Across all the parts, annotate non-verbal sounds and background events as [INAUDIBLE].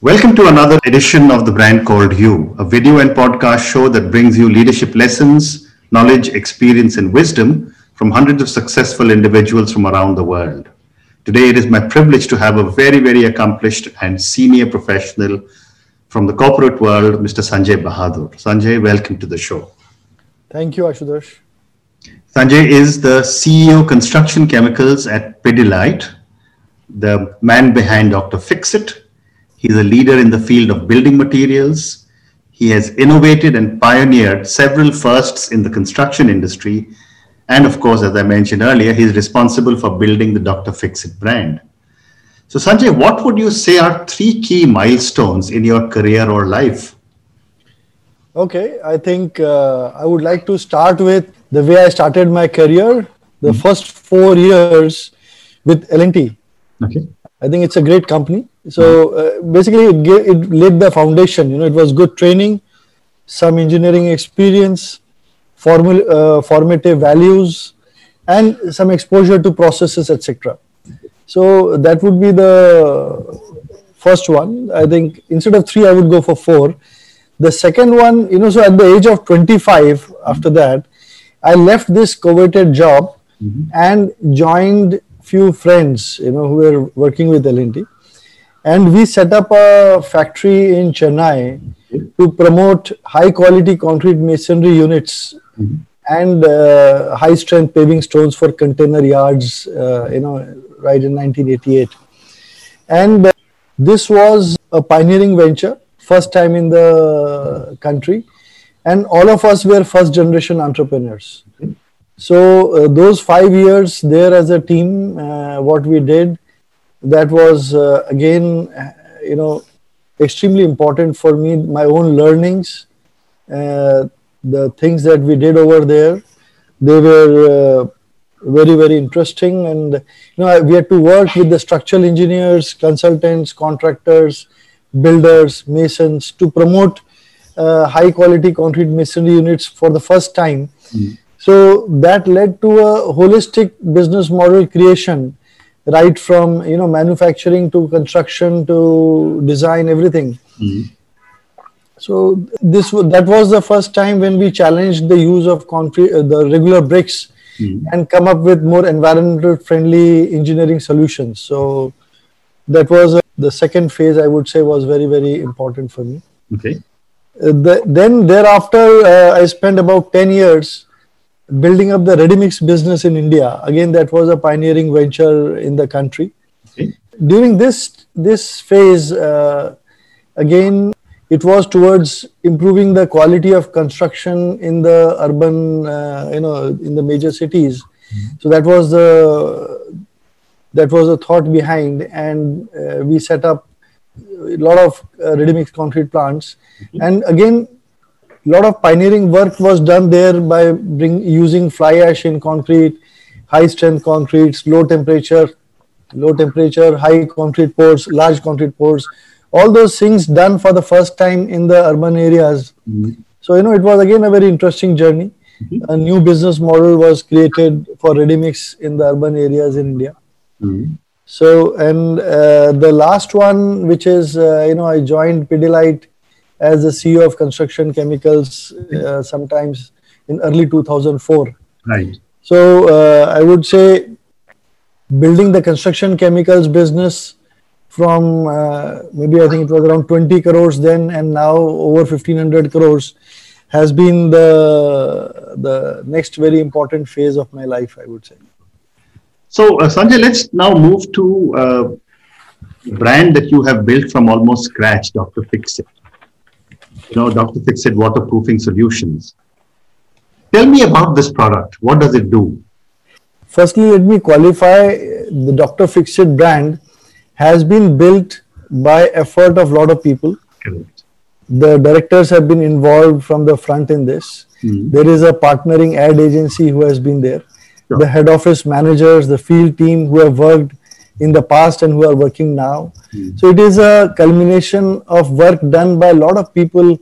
Welcome to another edition of The Brand Called You, a video and podcast show that brings you leadership lessons, knowledge, experience, and wisdom from hundreds of successful individuals from around the world. Today, it is my privilege to have a very, very accomplished and senior professional from the corporate world, Mr. Sanjay Bahadur. Sanjay, welcome to the show. Thank you, Ashutosh. Sanjay is the CEO Construction Chemicals at Pidilite, the man behind Dr. Fixit, He's a leader in the field of building materials. He has innovated and pioneered several firsts in the construction industry. And of course, as I mentioned earlier, he's responsible for building the Dr. Fixit brand. So, Sanjay, what would you say are three key milestones in your career or life? Okay, I think uh, I would like to start with the way I started my career. The mm-hmm. first four years with L&T. Okay. I think it's a great company. So uh, basically, it, gave, it laid the foundation. You know, it was good training, some engineering experience, formal, uh, formative values, and some exposure to processes, etc. So that would be the first one. I think instead of three, I would go for four. The second one, you know, so at the age of 25, after that, I left this coveted job mm-hmm. and joined few friends, you know, who were working with L&T we set up a factory in Chennai to promote high quality concrete masonry units mm-hmm. and uh, high strength paving stones for container yards, uh, you know, right in 1988. And uh, this was a pioneering venture, first time in the country. And all of us were first generation entrepreneurs. So, uh, those five years there as a team, uh, what we did that was uh, again you know extremely important for me my own learnings uh, the things that we did over there they were very very interesting and you know we had to work with the structural engineers consultants contractors builders masons to promote uh, high quality concrete masonry units for the first time mm. So that led to a holistic business model creation right from you know manufacturing to construction to design everything mm-hmm. so this that was the first time when we challenged the use of concrete uh, the regular bricks mm-hmm. and come up with more environmental friendly engineering solutions so that was uh, the second phase i would say was very very important for me okay uh, the, then thereafter uh, i spent about 10 years building up the ready mix business in India. Again, that was a pioneering venture in the country. Okay. During this this phase, uh, again, it was towards improving the quality of construction in the urban, uh, you know, in the major cities. Mm-hmm. So that was the that was the thought behind, and uh, we set up a lot of uh, ready mix concrete plants. Mm-hmm. And again, lot of pioneering work was done there by bring, using fly ash in concrete, high strength concretes, low temperature, low temperature, high concrete pours, large concrete pours, all those things done for the first time in the urban areas. Mm-hmm. So, you know, it was again a very interesting journey. Mm-hmm. A new business model was created for ready mix in the urban areas in India. Mm-hmm. So, and uh, the last one, which is, uh, you know, I joined Pidilite as the CEO of Construction Chemicals uh, sometimes in early 2004. Right. So uh, I would say building the construction chemicals business from uh, maybe I think it was around 20 crores then and now over 1500 crores has been the the next very important phase of my life I would say. So uh, Sanjay, let's now move to uh, brand that you have built from almost scratch, Dr. Fixit you know, Dr. Fixit waterproofing solutions. Tell me about this product. What does it do? Firstly, let me qualify the Dr. Fixit brand has been built by effort of a lot of people. Correct. The directors have been involved from the front in this. Mm-hmm. There is a partnering ad agency who has been there. Sure. The head office managers, the field team who have worked in the past and who are working now. Mm. So it is a culmination of work done by a lot of people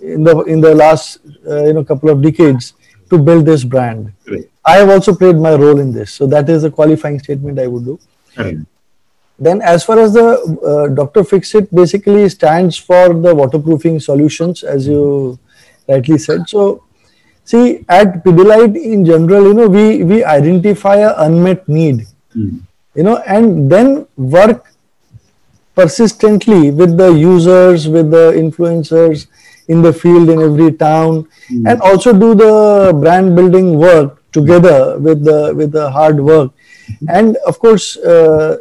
in the in the last uh, you know couple of decades to build this brand. Right. I have also played my role in this. So that is a qualifying statement I would do. Right. then as far as the uh, Dr. Fixit basically stands for the waterproofing solutions, as you rightly said. So see at Pidilite in general, you know, we, we identify a unmet need, mm. You know, and then work persistently with the users, with the influencers in the field in every town, mm. and also do the brand building work together with the with the hard work, mm. and of course uh,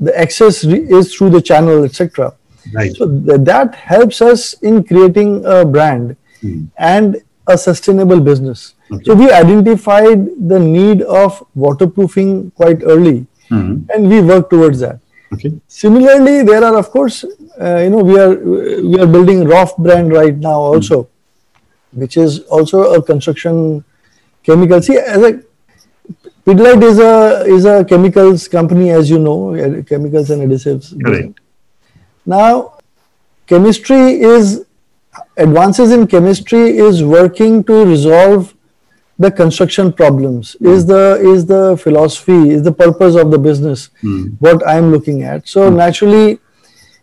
the access is through the channel, etc. Right. So th that helps us in creating a brand mm. and a sustainable business. Okay. So we identified the need of waterproofing quite early, mm. and we work towards that. Okay. Similarly, there are of course, uh, you know, we are we are building Roff brand right now also, mm. which is also a construction chemical. See, as a Pidilite is a is a chemicals company, as you know, chemicals and adhesives. Correct. Now, chemistry is advances in chemistry is working to resolve the construction problems mm. is the is the philosophy is the purpose of the business mm. what i am looking at so mm. naturally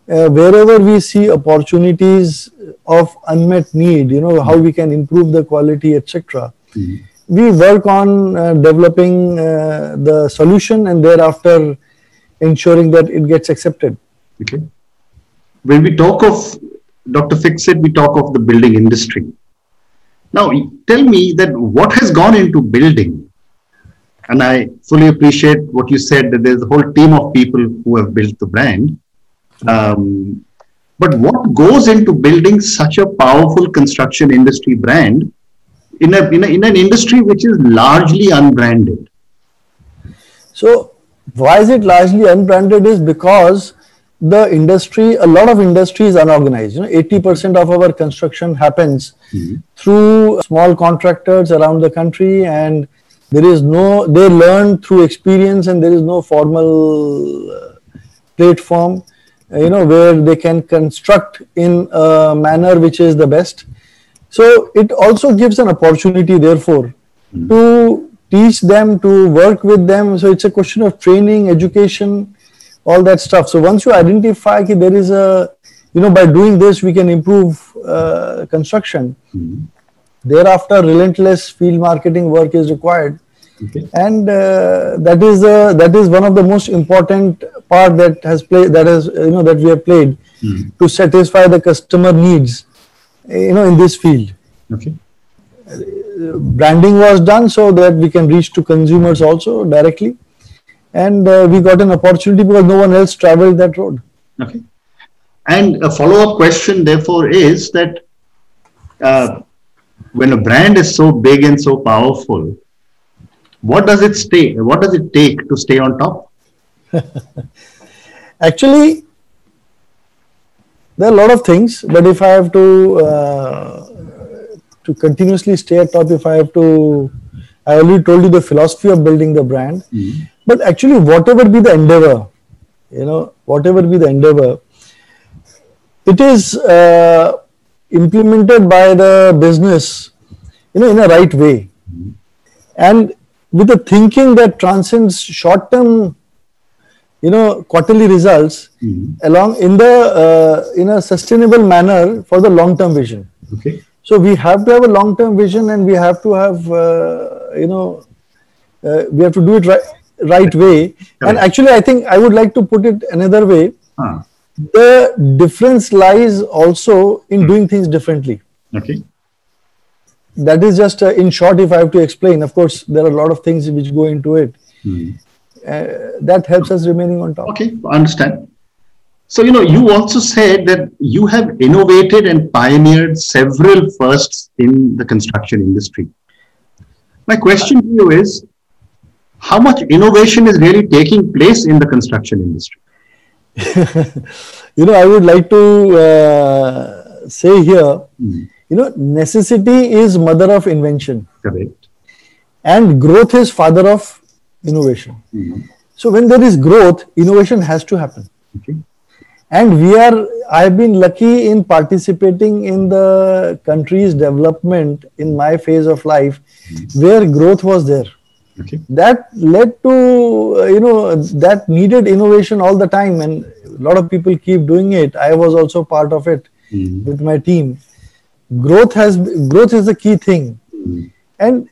uh, wherever we see opportunities of unmet need you know how we can improve the quality etc hmm. we work on uh, developing uh, the solution and thereafter ensuring that it gets accepted okay when we talk of dr fixit we talk of the building industry now, tell me that what has gone into building, and I fully appreciate what you said that there's a whole team of people who have built the brand. Um, but what goes into building such a powerful construction industry brand in, a, in, a, in an industry which is largely unbranded? So, why is it largely unbranded? Is because the industry, a lot of industry is unorganized. You know, 80% of our construction happens mm-hmm. through small contractors around the country, and there is no, they learn through experience, and there is no formal uh, platform, uh, you know, where they can construct in a manner which is the best. So it also gives an opportunity, therefore, mm-hmm. to teach them, to work with them. So it's a question of training, education all that stuff. So once you identify that there is a, you know, by doing this we can improve uh, construction. Mm-hmm. Thereafter, relentless field marketing work is required. Okay. And uh, that is uh, that is one of the most important part that has played that has you know that we have played mm-hmm. to satisfy the customer needs, you know, in this field. Okay. Branding was done so that we can reach to consumers also directly and uh, we got an opportunity because no one else traveled that road. Okay. And a follow up question, therefore, is that uh, when a brand is so big and so powerful, what does it stay? What does it take to stay on top? [LAUGHS] Actually, there are a lot of things, but if I have to uh, to continuously stay at top, if I have to, I already told you the philosophy of building the brand. Mm-hmm but actually, whatever be the endeavor, you know, whatever be the endeavor, it is uh, implemented by the business, you know, in a right way, and with a thinking that transcends short-term, you know, quarterly results, mm-hmm. along in the uh, in a sustainable manner for the long-term vision. Okay. So we have to have a long-term vision, and we have to have, uh, you know, uh, we have to do it right right way. And actually, I think I would like to put it another way. Huh. The difference lies also in hmm. doing things differently. Okay. That is just uh, in short, if I have to explain. Of course, there are a lot of things which go into it. Hmm. Uh, that helps us remaining on top. Okay, I understand. So, you know, you also said that you have innovated and pioneered several firsts in the construction industry. My question to you is how much innovation is really taking place in the construction industry? [LAUGHS] you know, I would like to uh, say here, mm. you know, necessity is mother of invention. Correct. And growth is father of innovation. Mm. So when there is growth, innovation has to happen. Okay. And we are, I've been lucky in participating in the country's development in my phase of life mm. where growth was there Okay. That led to, uh, you know, that needed innovation all the time. And a lot of people keep doing it. I was also part of it mm. with my team. Growth has growth is the key thing. Mm. And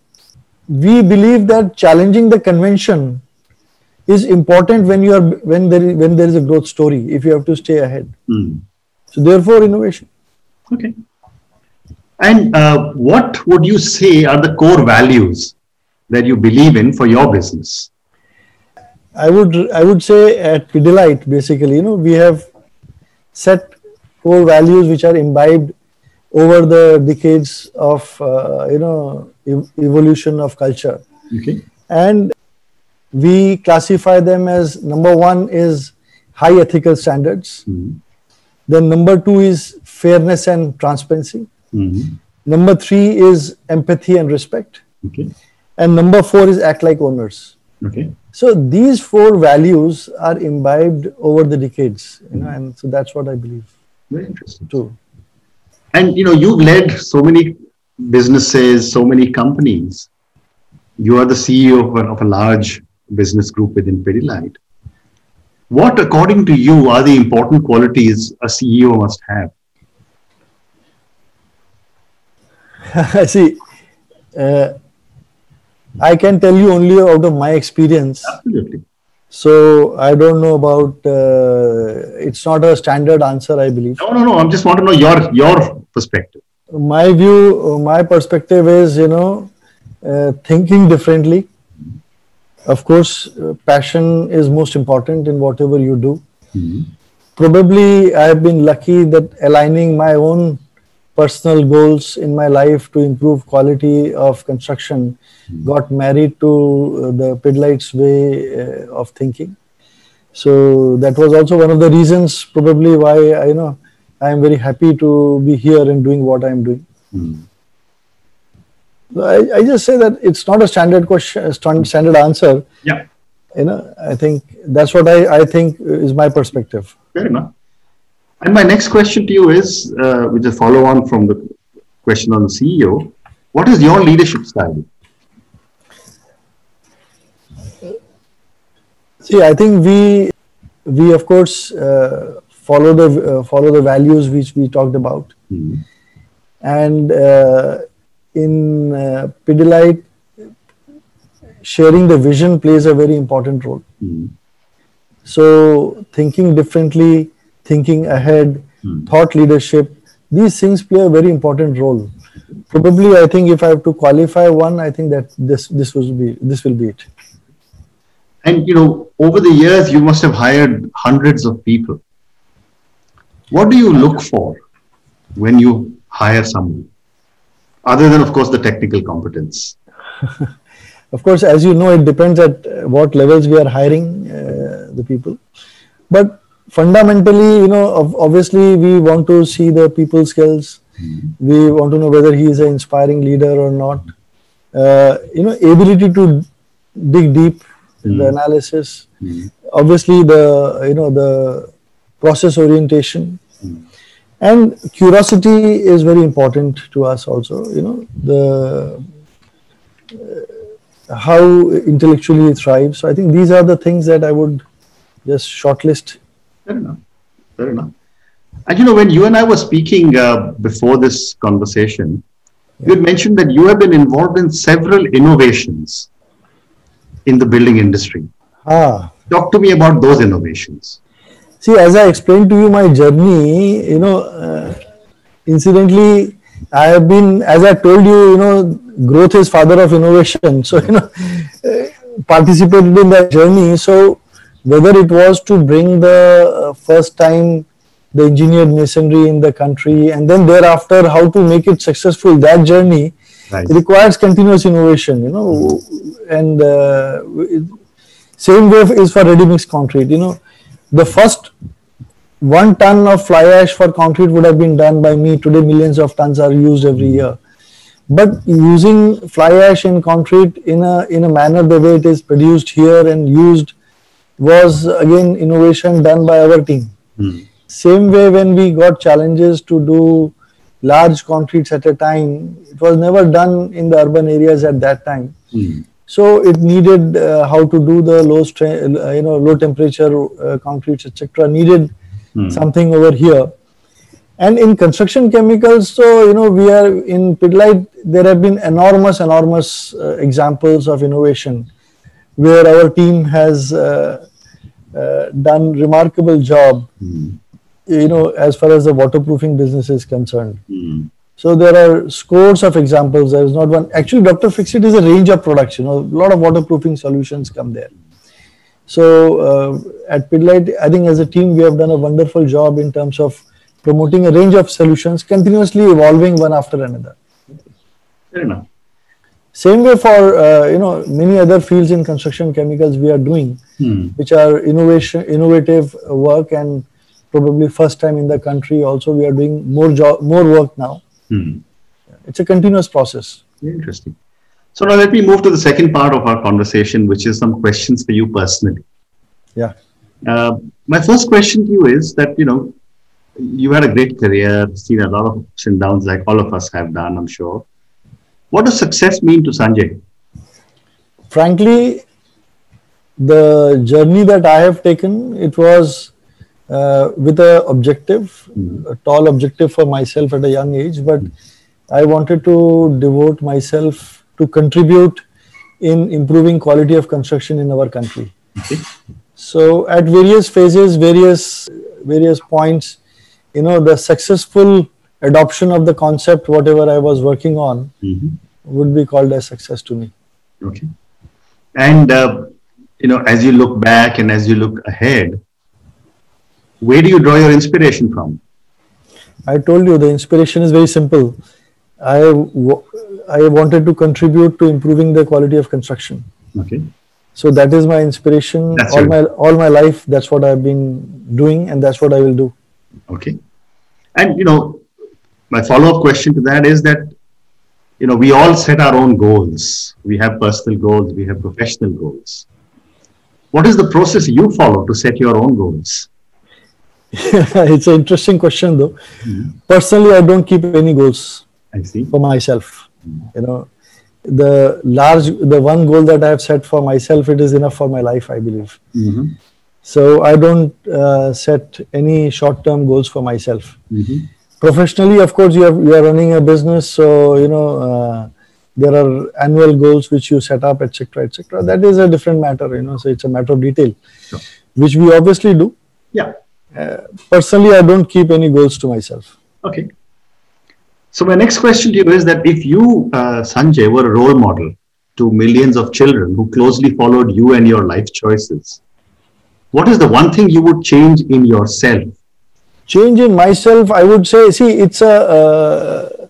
we believe that challenging the convention is important when you are when there is, when there is a growth story if you have to stay ahead mm. so therefore innovation okay and uh, what would you say are the core values that you believe in for your business? I would I would say at Pidilite basically, you know, we have set core values which are imbibed over the decades of uh, you know ev- evolution of culture. Okay. And we classify them as number one is high ethical standards. Mm-hmm. Then number two is fairness and transparency. Mm-hmm. Number three is empathy and respect. Okay. And number four is act like owners. Okay. So these four values are imbibed over the decades, you know, and so that's what I believe. Very interesting. Too. And you know, you've led so many businesses, so many companies. You are the CEO of a, of a large business group within Pidilite. What, according to you, are the important qualities a CEO must have? [LAUGHS] See, uh, I can tell you only out of my experience. Absolutely. So I don't know about. Uh, it's not a standard answer, I believe. No, no, no. I just want to know your your perspective. My view, my perspective is, you know, uh, thinking differently. Of course, uh, passion is most important in whatever you do. Mm-hmm. Probably, I have been lucky that aligning my own personal goals in my life to improve quality of construction mm. got married to uh, the Pidilite's way uh, of thinking. So that was also one of the reasons probably why I you know I am very happy to be here and doing what I am doing. Mm. I, I, just say that it's not a standard question, standard answer. Yeah. You know, I think that's what I, I think is my perspective. Fair enough. And my next question to you is, uh, which is a follow on from the question on the CEO, what is your leadership style? See, I think we we of course uh, follow the uh, follow the values which we talked about, mm-hmm. and uh, in uh, Pidilite, sharing the vision plays a very important role. Mm-hmm. So thinking differently, thinking ahead, hmm. thought leadership, these things play a very important role. Probably, I think if I have to qualify one, I think that this this will be this will be it. And you know, over the years, you must have hired hundreds of people. What do you look for when you hire someone, other than, of course, the technical competence? [LAUGHS] of course, as you know, it depends at what levels we are hiring uh, the people. But fundamentally, you know, obviously we want to see the people skills. Mm-hmm. We want to know whether he is an inspiring leader or not. Uh, you know, ability to dig deep in mm-hmm. the analysis. Mm-hmm. Obviously, the you know the process orientation and curiosity is very important to us also. You know the uh, how intellectually it thrives. So I think these are the things that I would just shortlist Fair enough. Fair enough. And you know, when you and I were speaking uh, before this conversation, yeah. you had mentioned that you have been involved in several innovations in the building industry. Ah. Talk to me about those innovations. See, as I explained to you my journey, you know, uh, incidentally, I have been, as I told you, you know, growth is father of innovation. [LAUGHS] So, you know, uh, participated in that journey. So, whether it was to bring the uh, first time the engineered masonry in the country and then thereafter how to make it successful that journey right. requires continuous innovation you know and uh, same way is for ready mix concrete you know. The first one ton of fly ash for concrete would have been done by me. Today millions of tons are used every year. But using fly ash in concrete in a in a manner the way it is produced here and used was again innovation done by our team. Mm. Same way when we got challenges to do large concretes at a time, it was never done in the urban areas at that time. Mm. So it needed uh, how to do the low strain, uh, you know, low temperature uh, concretes, etc. Needed hmm. something over here. And in construction chemicals, so you know, we are in Pidilite. There have been enormous, enormous uh, examples of innovation, where our team has uh, uh, done remarkable job. Hmm. You know, as far as the waterproofing business is concerned. Hmm. So there are scores of examples. There is not one. Actually, Dr. Fixit is a range of products. You know, a lot of waterproofing solutions come there. So uh, at Pidilite, I think as a team, we have done a wonderful job in terms of promoting a range of solutions, continuously evolving one after another. Fair enough. Same way for uh, you know many other fields in construction chemicals we are doing, hmm. which are innovation, innovative work, and probably first time in the country. Also, we are doing more job, more work now Hmm. It's a continuous process. Interesting. So now let me move to the second part of our conversation, which is some questions for you personally. Yeah. Uh, my first question to you is that you know you had a great career, seen a lot of ups and downs, like all of us have done, I'm sure. What does success mean to Sanjay? Frankly, the journey that I have taken, it was uh, with a objective, mm-hmm. a tall objective for myself at a young age, but I wanted to devote myself to contribute in improving quality of construction in our country. Okay. So at various phases, various various points, you know, the successful adoption of the concept, whatever I was working on, mm-hmm. would be called a success to me. Okay. And uh, you know, as you look back and as you look ahead, where do you draw your inspiration from? I told you the inspiration is very simple. I, I wanted to contribute to improving the quality of construction. Okay. So that is my inspiration. That's all my all my life, that's what I've been doing, and that's what I will do. Okay. And you know, my follow-up question to that is that you know we all set our own goals. We have personal goals. We have professional goals. What is the process you follow to set your own goals? [LAUGHS] it's an interesting question though. Mm-hmm. Personally, I don't keep any goals I see. for myself. Mm-hmm. You know, the large, the one goal that I have set for myself, it is enough for my life, I believe. Mm-hmm. So I don't uh, set any short-term goals for myself. Mm-hmm. Professionally, of course, you are you are running a business, so you know uh, there are annual goals which you set up, etc., etc. That is a different matter, you know. So it's a matter of detail, sure. which we obviously do. Yeah uh, personally, I don't keep any goals to myself. Okay. So my next question to you is that if you, uh, Sanjay, were a role model to millions of children who closely followed you and your life choices, what is the one thing you would change in yourself? Change in myself, I would say. See, it's a. Uh,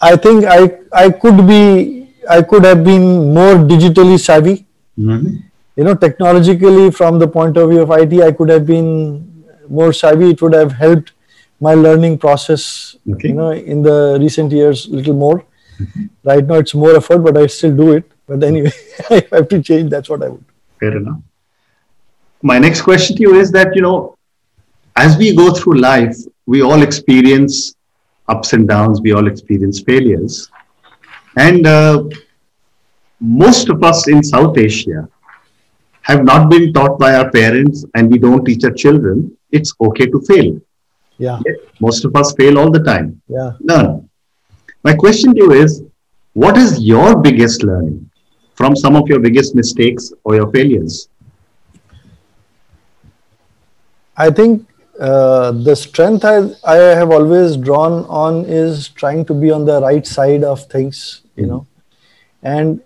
I think I I could be I could have been more digitally savvy. Mm-hmm you know, technologically from the point of view of IT, I could have been more savvy. It would have helped my learning process, okay. you know, in the recent years a little more. Mm-hmm. Right now, it's more effort, but I still do it. But anyway, if [LAUGHS] I have to change. That's what I would. Fair enough. My next question to you is that you know, as we go through life, we all experience ups and downs. We all experience failures, and uh, most of us in South Asia have not been taught by our parents and we don't teach our children, it's okay to fail. Yeah. Most of us fail all the time. Yeah. Learn. My question to you is what is your biggest learning from some of your biggest mistakes or your failures? I think uh, the strength I, I have always drawn on is trying to be on the right side of things, you mm-hmm. know, and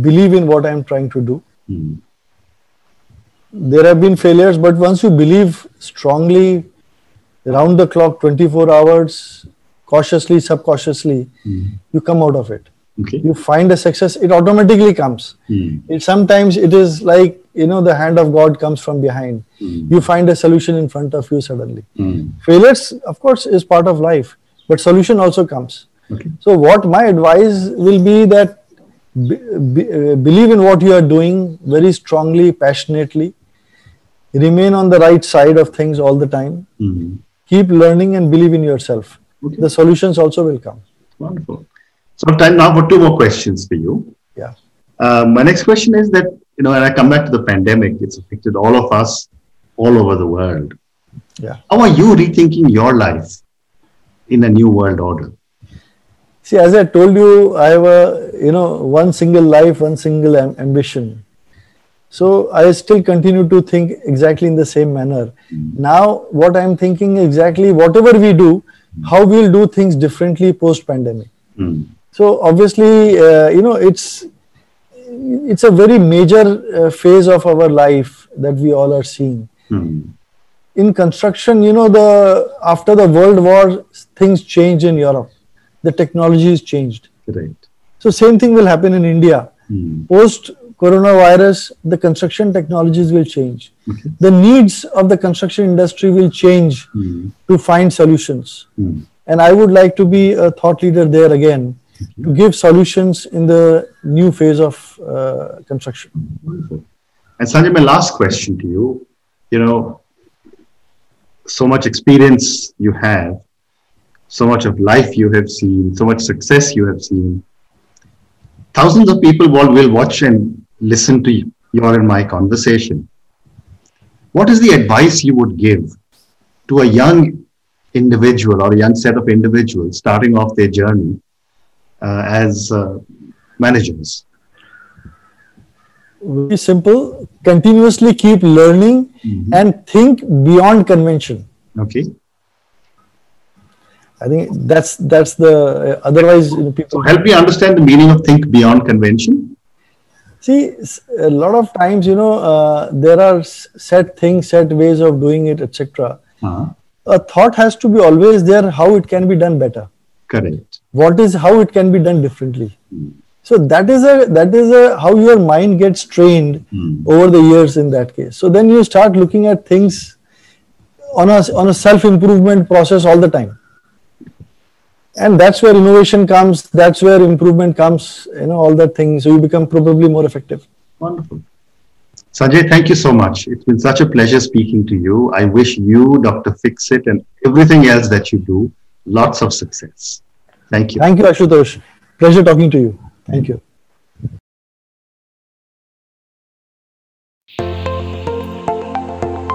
believe in what I'm trying to do Hmm. There have been failures, but once you believe strongly, round the clock, 24 hours, cautiously, subconsciously, mm. you come out of it. Okay. You find a success, it automatically comes. Mm. It, sometimes it is like, you know, the hand of God comes from behind. Mm. You find a solution in front of you suddenly. Hmm. Failures, of course, is part of life, but solution also comes. Okay. So, what my advice will be that be, be, uh, believe in what you are doing very strongly, passionately. Remain on the right side of things all the time. Mm-hmm. Keep learning and believe in yourself. Okay. The solutions also will come. Wonderful. So, time now for two more questions for you. Yeah. Uh, my next question is that, you know, when I come back to the pandemic, it's affected all of us all over the world. Yeah. How are you rethinking your life in a new world order? See, as I told you, I have a, you know, one single life, one single am- ambition. So I still continue to think exactly in the same manner. Mm. Now, what I'm thinking exactly, whatever we do, how we'll do things differently post pandemic. Mm. So obviously, uh, you know, it's it's a very major uh, phase of our life that we all are seeing. Mm. In construction, you know, the after the World War, things changed in Europe. The technology is changed. Right. So same thing will happen in India. Mm. Post coronavirus, the construction technologies will change. Okay. The needs of the construction industry will change mm. to find solutions. Mm. And I would like to be a thought leader there again to give solutions in the new phase of uh, construction. And Sanjay, my last question to you, you know, so much experience you have, so much of life you have seen, so much success you have seen. Thousands of people will, watch and listen to you, your and my conversation. What is the advice you would give to a young individual or a young set of individuals starting off their journey as uh, managers? Very simple. Continuously keep learning mm-hmm. and think beyond convention. Okay. I think that's that's the uh, otherwise you know, people. So help me understand the meaning of think beyond convention. See, a lot of times you know uh, there are set things, set ways of doing it, etc. Uh-huh. A thought has to be always there how it can be done better. Correct. What is how it can be done differently. Mm. So that is a that is a how your mind gets trained mm. over the years in that case. So then you start looking at things on a on a self improvement process all the time and that's where innovation comes that's where improvement comes you know all that things so you become probably more effective wonderful sanjay thank you so much it's been such a pleasure speaking to you i wish you dr fixit and everything else that you do lots of success thank you thank you ashutosh pleasure talking to you thank you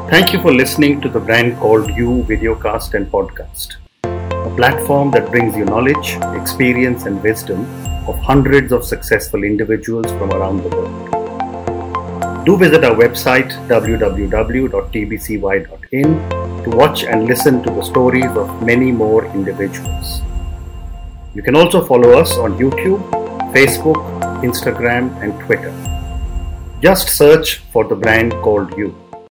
Thank you for listening to the brand called You videocast and podcast a platform that brings you knowledge, experience, and wisdom of hundreds of successful individuals from around the world. Do visit our website www.tbcy.in to watch and listen to the stories of many more individuals. You can also follow us on YouTube, Facebook, Instagram, and Twitter. Just search for the brand called You.